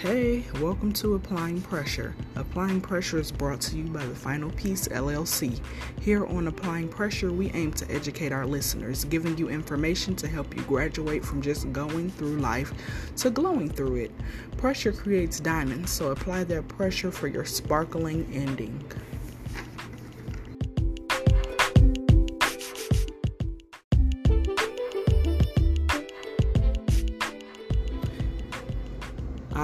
Hey, welcome to Applying Pressure. Applying Pressure is brought to you by the Final Piece LLC. Here on Applying Pressure, we aim to educate our listeners, giving you information to help you graduate from just going through life to glowing through it. Pressure creates diamonds, so apply that pressure for your sparkling ending.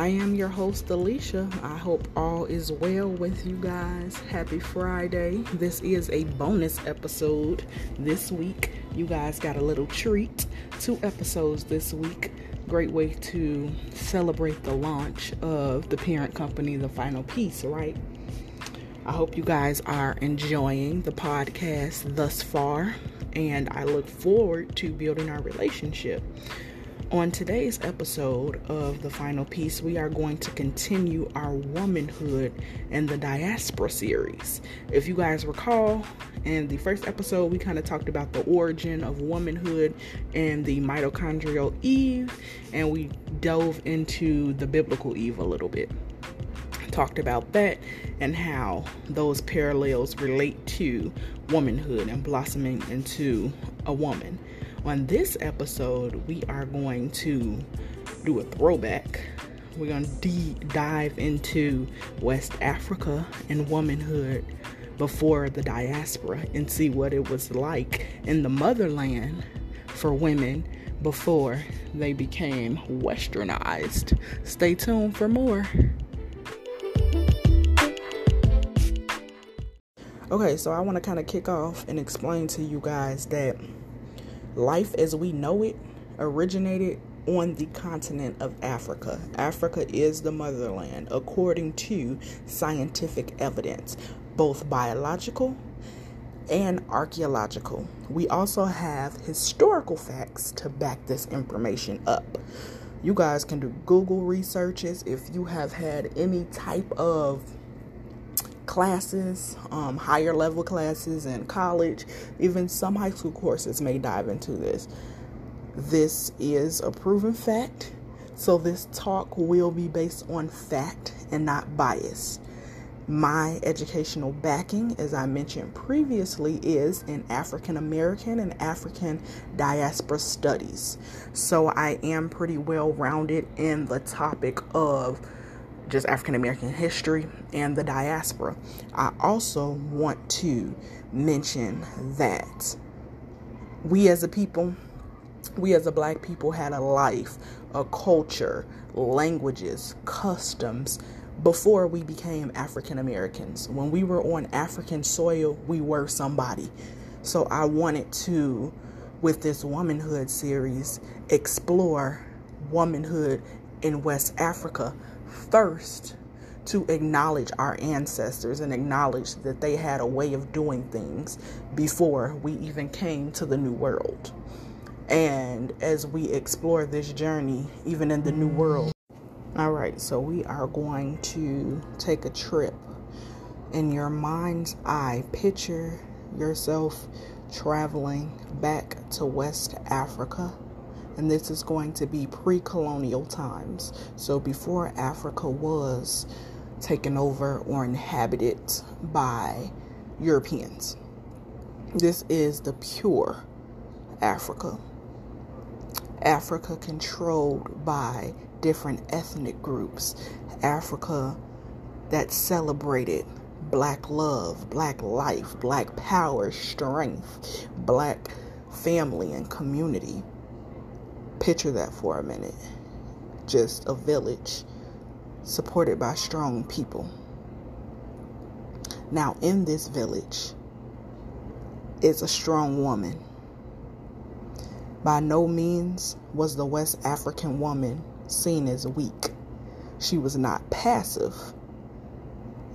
I am your host, Alicia. I hope all is well with you guys. Happy Friday. This is a bonus episode this week. You guys got a little treat. Two episodes this week. Great way to celebrate the launch of the parent company, The Final Piece, right? I hope you guys are enjoying the podcast thus far, and I look forward to building our relationship. On today's episode of The Final Piece, we are going to continue our womanhood and the diaspora series. If you guys recall, in the first episode, we kind of talked about the origin of womanhood and the mitochondrial Eve, and we dove into the biblical Eve a little bit. Talked about that and how those parallels relate to womanhood and blossoming into a woman. On this episode, we are going to do a throwback. We're going to de- dive into West Africa and womanhood before the diaspora and see what it was like in the motherland for women before they became westernized. Stay tuned for more. Okay, so I want to kind of kick off and explain to you guys that life as we know it originated on the continent of Africa. Africa is the motherland according to scientific evidence, both biological and archaeological. We also have historical facts to back this information up. You guys can do Google researches if you have had any type of classes, um, higher level classes in college, even some high school courses may dive into this. This is a proven fact, so this talk will be based on fact and not bias. My educational backing, as I mentioned previously, is in African American and African diaspora studies. So I am pretty well rounded in the topic of just African American history and the diaspora. I also want to mention that we as a people, we as a black people had a life, a culture, languages, customs before we became African Americans. When we were on African soil, we were somebody. So I wanted to, with this womanhood series, explore womanhood in West Africa first to acknowledge our ancestors and acknowledge that they had a way of doing things before we even came to the new world. And as we explore this journey, even in the new world, all right, so we are going to take a trip in your mind's eye. Picture yourself traveling back to West Africa and this is going to be pre colonial times. So, before Africa was taken over or inhabited by Europeans. This is the pure Africa. Africa controlled by different ethnic groups. Africa that celebrated black love, black life, black power, strength, black family and community. Picture that for a minute. Just a village supported by strong people. Now, in this village is a strong woman. By no means was the West African woman seen as weak. She was not passive.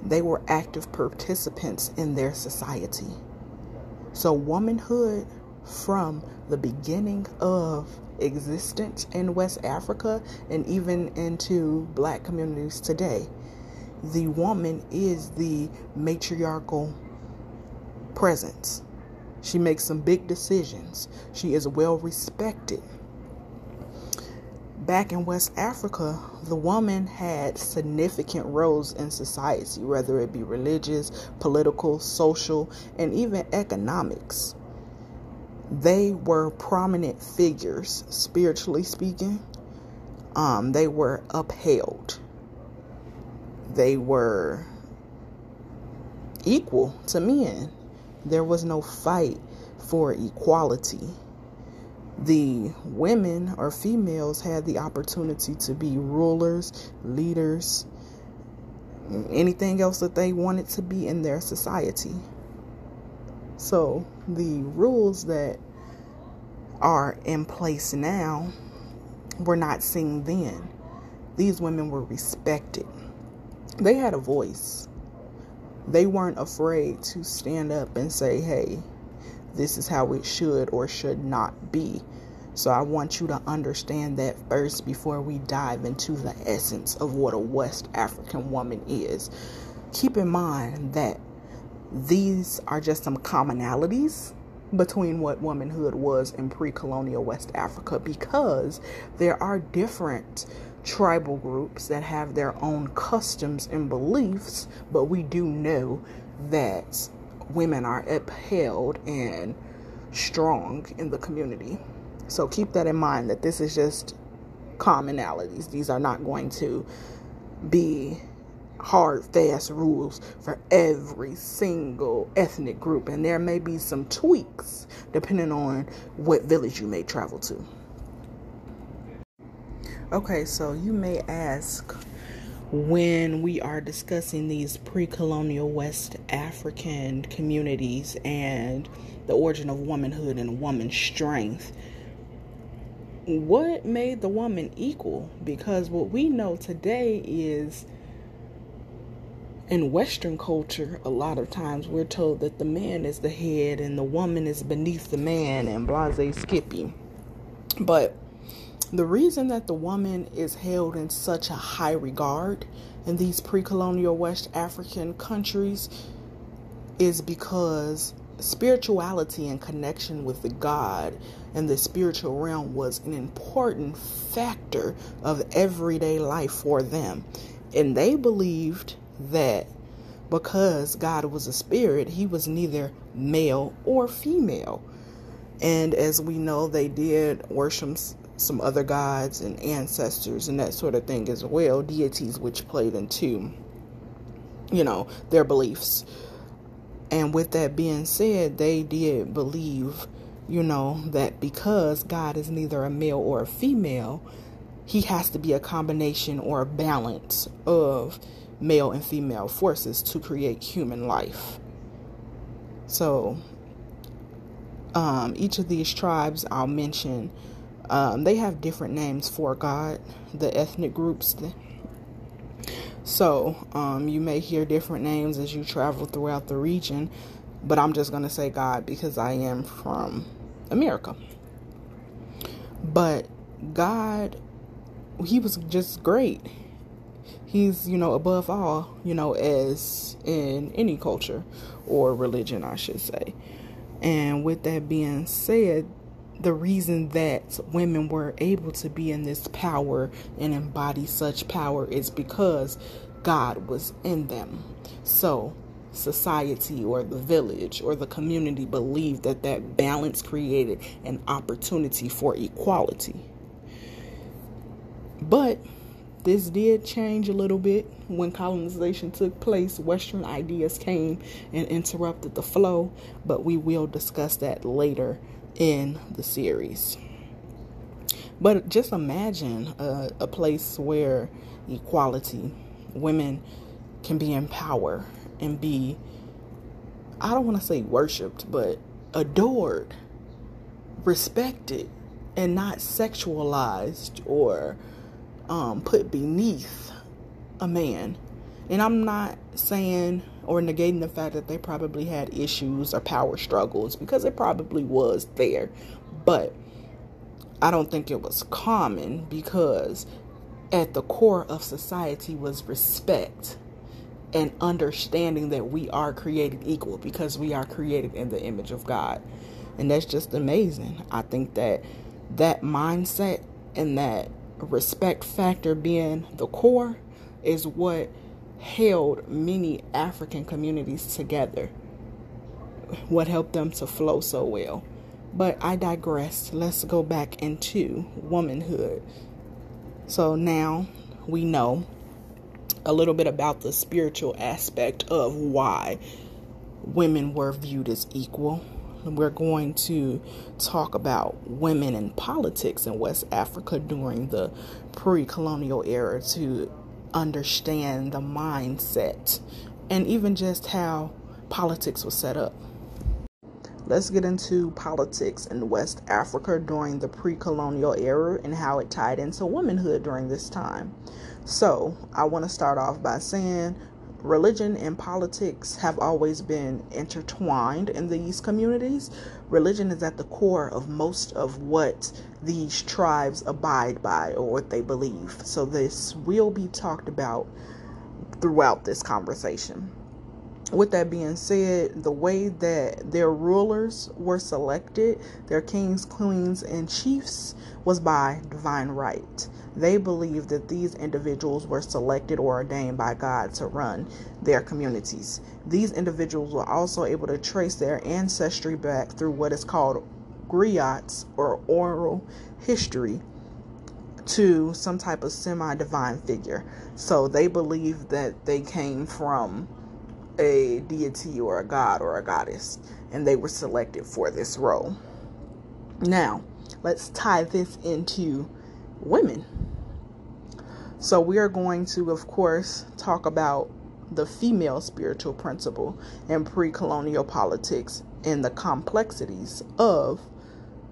They were active participants in their society. So, womanhood from the beginning of existence in West Africa and even into black communities today. The woman is the matriarchal presence. She makes some big decisions. She is well respected. back in West Africa, the woman had significant roles in society, whether it be religious, political, social, and even economics. They were prominent figures, spiritually speaking. Um, they were upheld. They were equal to men. There was no fight for equality the women or females had the opportunity to be rulers, leaders, anything else that they wanted to be in their society. So the rules that are in place now were not seen then. These women were respected. They had a voice. They weren't afraid to stand up and say, hey, this is how it should or should not be. So I want you to understand that first before we dive into the essence of what a West African woman is. Keep in mind that these are just some commonalities between what womanhood was in pre colonial West Africa because there are different tribal groups that have their own customs and beliefs, but we do know that women are upheld and strong in the community. So keep that in mind that this is just commonalities. These are not going to be hard, fast rules for every single ethnic group. And there may be some tweaks depending on what village you may travel to. Okay, so you may ask when we are discussing these pre colonial West African communities and the origin of womanhood and woman's strength what made the woman equal? Because what we know today is in Western culture, a lot of times we're told that the man is the head and the woman is beneath the man and blase skippy. But the reason that the woman is held in such a high regard in these pre colonial West African countries is because spirituality and connection with the God and the spiritual realm was an important factor of everyday life for them. And they believed that because God was a spirit, he was neither male or female. And as we know, they did worship some other gods and ancestors and that sort of thing as well, deities which played into, you know, their beliefs. And with that being said, they did believe, you know, that because God is neither a male or a female, he has to be a combination or a balance of male and female forces to create human life. So, um, each of these tribes I'll mention, um, they have different names for God, the ethnic groups. So, um, you may hear different names as you travel throughout the region, but I'm just going to say God because I am from America. But God, He was just great. He's, you know, above all, you know, as in any culture or religion, I should say. And with that being said, the reason that women were able to be in this power and embody such power is because God was in them. So, society or the village or the community believed that that balance created an opportunity for equality. But this did change a little bit when colonization took place. Western ideas came and interrupted the flow, but we will discuss that later in the series. But just imagine a, a place where equality, women can be in power and be, I don't want to say worshiped, but adored, respected, and not sexualized or um, put beneath a man. And I'm not saying or negating the fact that they probably had issues or power struggles because it probably was there. But I don't think it was common because at the core of society was respect and understanding that we are created equal because we are created in the image of God. And that's just amazing. I think that that mindset and that respect factor being the core is what held many African communities together, what helped them to flow so well. But I digress. Let's go back into womanhood. So now we know a little bit about the spiritual aspect of why women were viewed as equal. We're going to talk about women in politics in West Africa during the pre colonial era to understand the mindset and even just how politics was set up. Let's get into politics in West Africa during the pre colonial era and how it tied into womanhood during this time. So, I want to start off by saying religion and politics have always been intertwined in these communities. Religion is at the core of most of what these tribes abide by or what they believe. So, this will be talked about throughout this conversation. With that being said, the way that their rulers were selected, their kings, queens, and chiefs, was by divine right. They believed that these individuals were selected or ordained by God to run their communities. These individuals were also able to trace their ancestry back through what is called griots or oral history to some type of semi divine figure. So they believed that they came from a deity or a god or a goddess and they were selected for this role. Now, let's tie this into women. So, we are going to, of course, talk about the female spiritual principle in pre colonial politics and the complexities of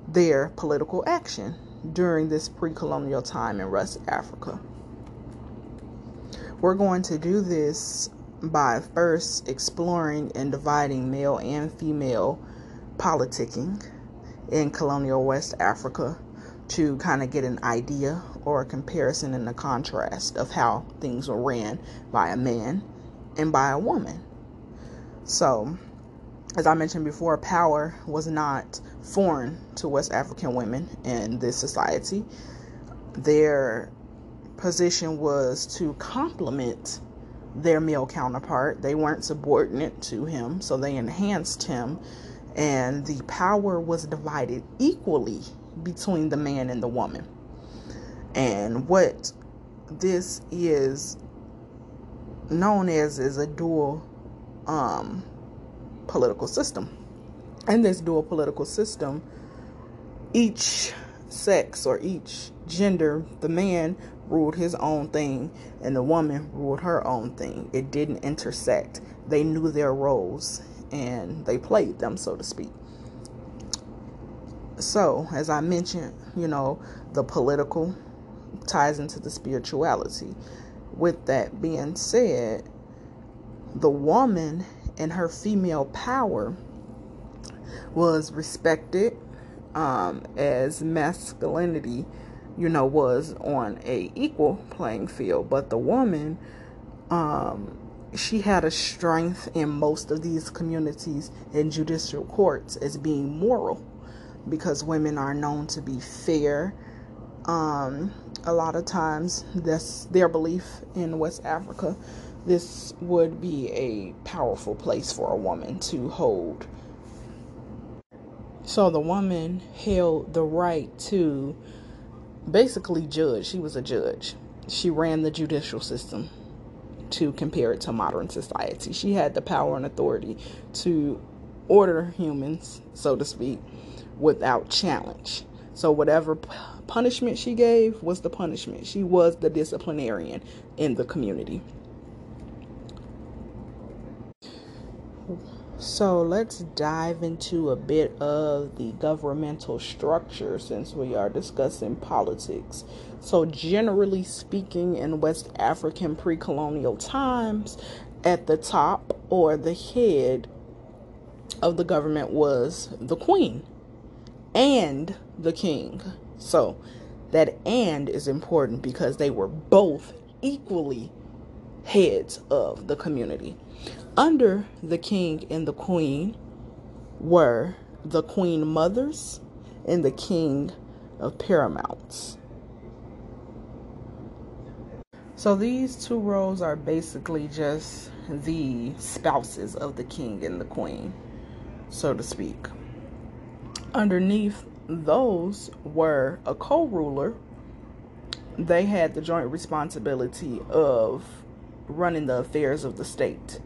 their political action during this pre colonial time in West Africa. We're going to do this by first exploring and dividing male and female politicking in colonial West Africa to kind of get an idea or a comparison and a contrast of how things were ran by a man and by a woman. So, as I mentioned before, power was not foreign to West African women in this society. Their position was to complement their male counterpart. They weren't subordinate to him, so they enhanced him, and the power was divided equally between the man and the woman. And what this is known as is a dual um, political system. In this dual political system, each sex or each gender, the man ruled his own thing and the woman ruled her own thing. It didn't intersect. They knew their roles and they played them, so to speak. So, as I mentioned, you know, the political ties into the spirituality. With that being said, the woman and her female power was respected um, as masculinity you know, was on a equal playing field. But the woman, um, she had a strength in most of these communities and judicial courts as being moral because women are known to be fair. Um, a lot of times, that's their belief in West Africa. This would be a powerful place for a woman to hold. So the woman held the right to basically judge. She was a judge. She ran the judicial system to compare it to modern society. She had the power and authority to order humans, so to speak, without challenge. So, whatever punishment she gave was the punishment. She was the disciplinarian in the community. So let's dive into a bit of the governmental structure since we are discussing politics. So, generally speaking, in West African pre colonial times, at the top or the head of the government was the queen and the king. So, that and is important because they were both equally heads of the community. Under the king and the queen were the queen mothers and the king of paramounts. So these two roles are basically just the spouses of the king and the queen, so to speak. Underneath those were a co ruler. They had the joint responsibility of running the affairs of the state.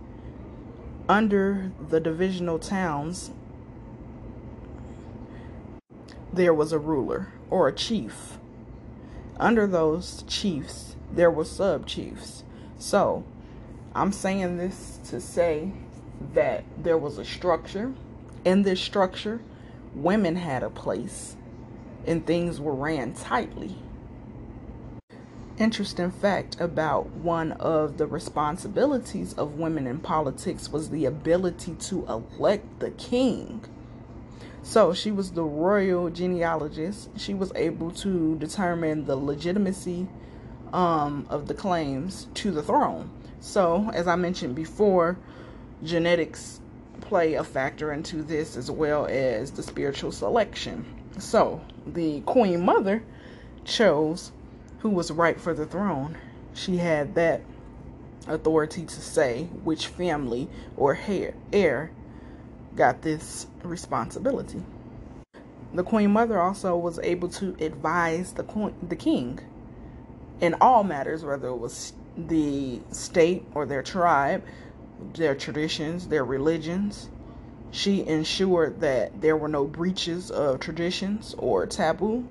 Under the divisional towns, there was a ruler or a chief. Under those chiefs, there were sub chiefs. So, I'm saying this to say that there was a structure. In this structure, women had a place and things were ran tightly. Interesting fact about one of the responsibilities of women in politics was the ability to elect the king. So she was the royal genealogist. She was able to determine the legitimacy um, of the claims to the throne. So, as I mentioned before, genetics play a factor into this as well as the spiritual selection. So, the queen mother chose who was right for the throne. She had that authority to say which family or heir got this responsibility. The queen mother also was able to advise the queen, the king in all matters, whether it was the state or their tribe, their traditions, their religions. She ensured that there were no breaches of traditions or taboo.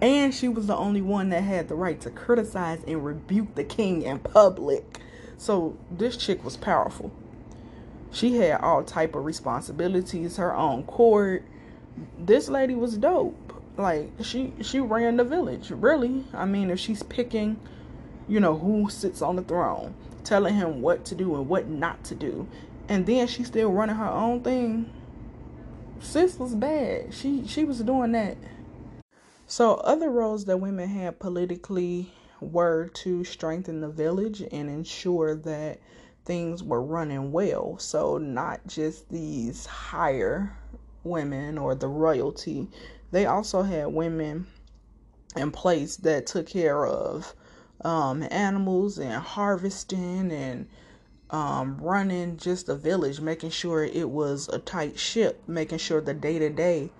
And she was the only one that had the right to criticize and rebuke the king in public. So this chick was powerful. She had all type of responsibilities, her own court. This lady was dope. Like she she ran the village, really. I mean, if she's picking, you know, who sits on the throne, telling him what to do and what not to do, and then she's still running her own thing. Sis was bad. She she was doing that. So other roles that women had politically were to strengthen the village and ensure that things were running well. So, not just these higher women or the royalty, they also had women in place that took care of um, animals and harvesting and um, running just the village, making sure it was a tight ship, making sure the day to day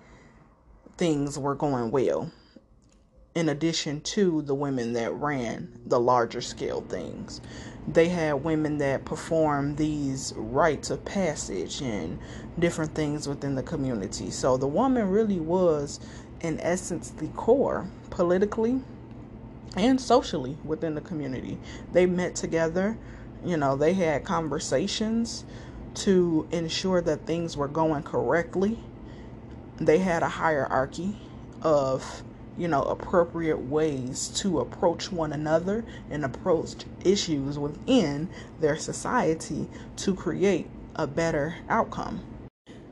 things were going well in addition to the women that ran the larger scale things. They had women that performed these rites of passage and different things within the community. So the woman really was, in essence, the core politically and socially within the community. They met together, you know, they had conversations to ensure that things were going correctly. They had a hierarchy of you know, appropriate ways to approach one another and approach issues within their society to create a better outcome.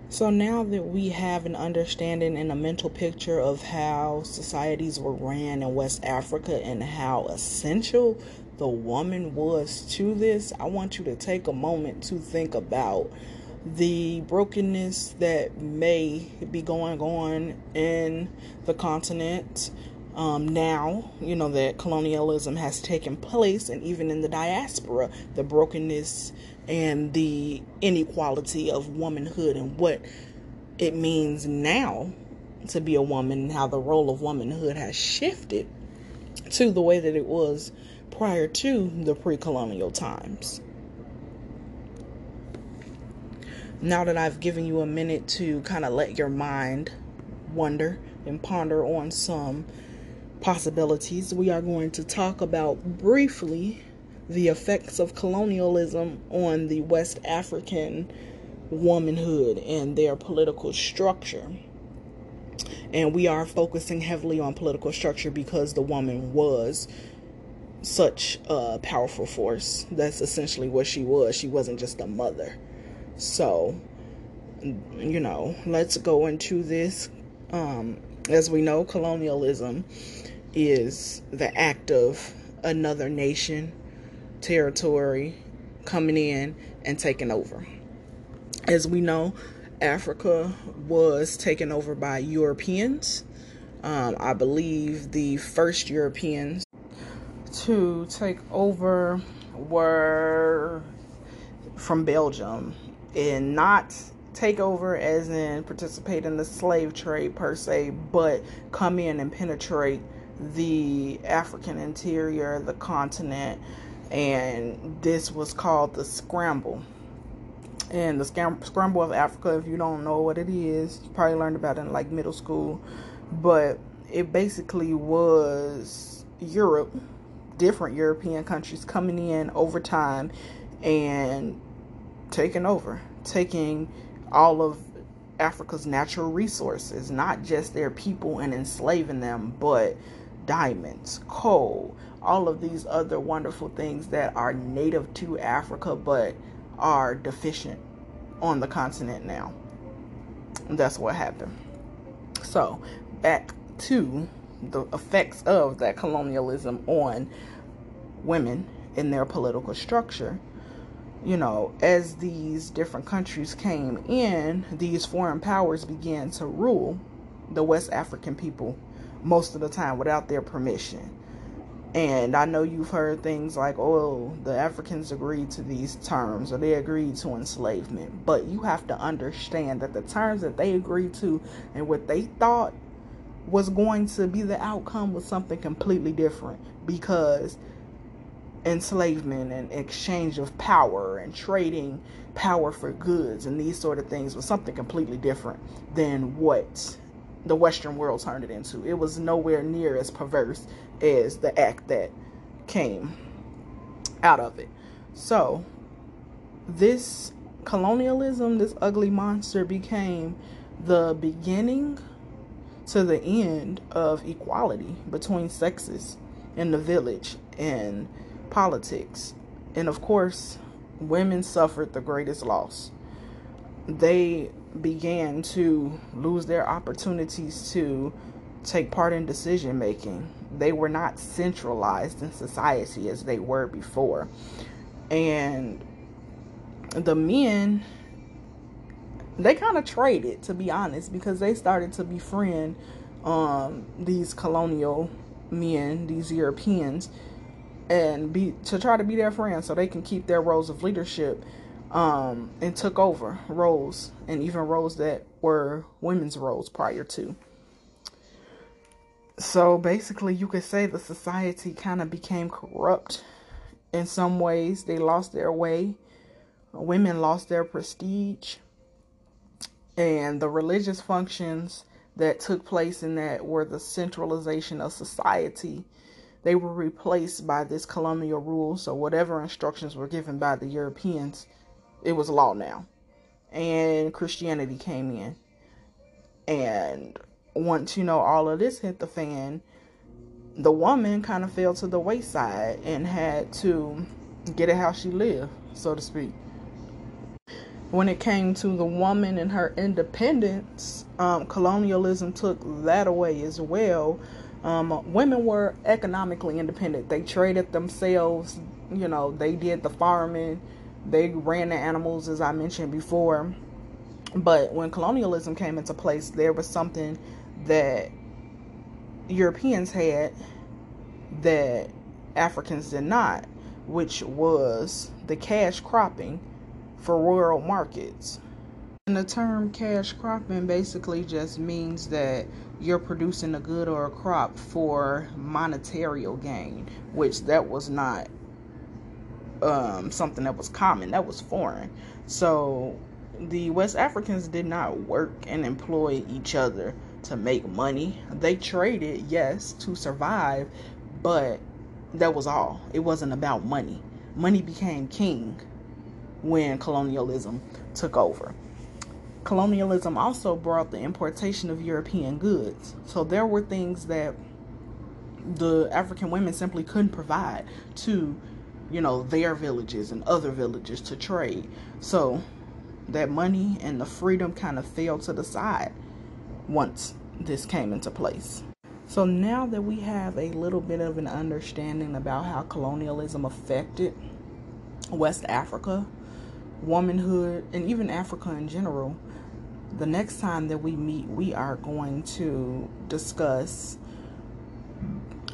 So now that we have an understanding and a mental picture of how societies were ran in West Africa and how essential the woman was to this, I want you to take a moment to think about the brokenness that may be going on in the continent um, now, you know, that colonialism has taken place, and even in the diaspora, the brokenness and the inequality of womanhood and what it means now to be a woman, and how the role of womanhood has shifted to the way that it was prior to the pre colonial times. Now that I've given you a minute to kind of let your mind wonder and ponder on some possibilities, we are going to talk about briefly the effects of colonialism on the West African womanhood and their political structure. And we are focusing heavily on political structure because the woman was such a powerful force. That's essentially what she was. She wasn't just a mother. So, you know, let's go into this. Um, as we know, colonialism is the act of another nation, territory coming in and taking over. As we know, Africa was taken over by Europeans. Um, I believe the first Europeans to take over were from Belgium and not take over as in participate in the slave trade per se, but come in and penetrate the African interior, the continent, and this was called the scramble. And the scramble of Africa, if you don't know what it is, you probably learned about it in like middle school, but it basically was Europe, different European countries coming in over time and taking over, taking all of Africa's natural resources, not just their people and enslaving them, but diamonds, coal, all of these other wonderful things that are native to Africa but are deficient on the continent now. that's what happened. So, back to the effects of that colonialism on women in their political structure you know, as these different countries came in, these foreign powers began to rule the West African people most of the time without their permission. And I know you've heard things like, oh, the Africans agreed to these terms or they agreed to enslavement. But you have to understand that the terms that they agreed to and what they thought was going to be the outcome was something completely different because enslavement and exchange of power and trading power for goods and these sort of things was something completely different than what the Western world turned it into. It was nowhere near as perverse as the act that came out of it. So, this colonialism, this ugly monster, became the beginning to the end of equality between sexes in the village and politics. And of course, women suffered the greatest loss. They began to lose their opportunities to take part in decision making. They were not centralized in society as they were before. And the men, they kind of traded, to be honest, because they started to befriend um, these colonial men, these Europeans, and be to try to be their friends so they can keep their roles of leadership um, and took over roles and even roles that were women's roles prior to. So basically, you could say the society kind of became corrupt in some ways. They lost their way, women lost their prestige, and the religious functions that took place in that were the centralization of society they were replaced by this colonial rule. So whatever instructions were given by the Europeans, it was law now. And Christianity came in. And once you know all of this hit the fan, the woman kind of fell to the wayside and had to get it how she lived, so to speak. When it came to the woman and her independence, um, colonialism took that away as well um, women were economically independent. They traded themselves. You know, they did the farming. They ran the animals, as I mentioned before. But when colonialism came into place, there was something that Europeans had that Africans did not, which was the cash cropping for rural markets. And the term cash cropping basically just means that you're producing a good or a crop for monetary gain, which that was not um, something that was common, that was foreign. So the West Africans did not work and employ each other to make money. They traded, yes, to survive, but that was all. It wasn't about money. Money became king when colonialism took over colonialism also brought the importation of European goods. So there were things that the African women simply couldn't provide to, you know, their villages and other villages to trade. So that money and the freedom kind of fell to the side once this came into place. So now that we have a little bit of an understanding about how colonialism affected West Africa, womanhood, and even Africa in general, the next time that we meet, we are going to discuss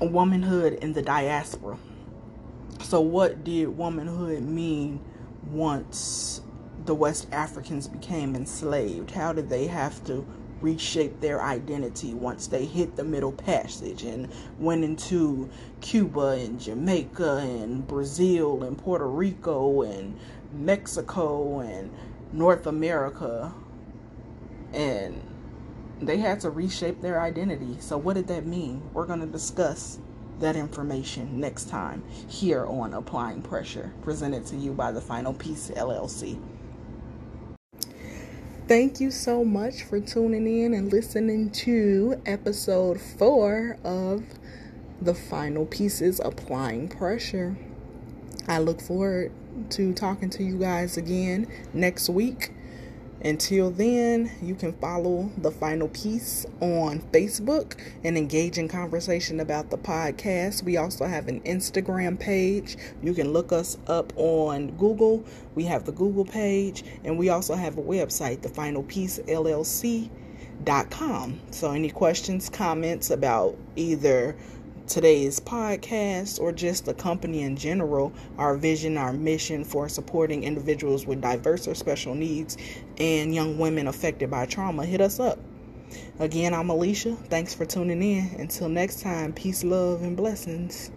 womanhood in the diaspora. So, what did womanhood mean once the West Africans became enslaved? How did they have to reshape their identity once they hit the Middle Passage and went into Cuba and Jamaica and Brazil and Puerto Rico and Mexico and North America? And they had to reshape their identity. So, what did that mean? We're going to discuss that information next time here on Applying Pressure, presented to you by the Final Piece LLC. Thank you so much for tuning in and listening to episode four of the Final Pieces Applying Pressure. I look forward to talking to you guys again next week. Until then, you can follow the final piece on Facebook and engage in conversation about the podcast. We also have an Instagram page. You can look us up on Google. We have the Google page, and we also have a website, thefinalpiecellc.com. So, any questions, comments about either today's podcast or just the company in general, our vision, our mission for supporting individuals with diverse or special needs and young women affected by trauma, hit us up. Again, I'm Alicia. Thanks for tuning in. Until next time, peace, love, and blessings.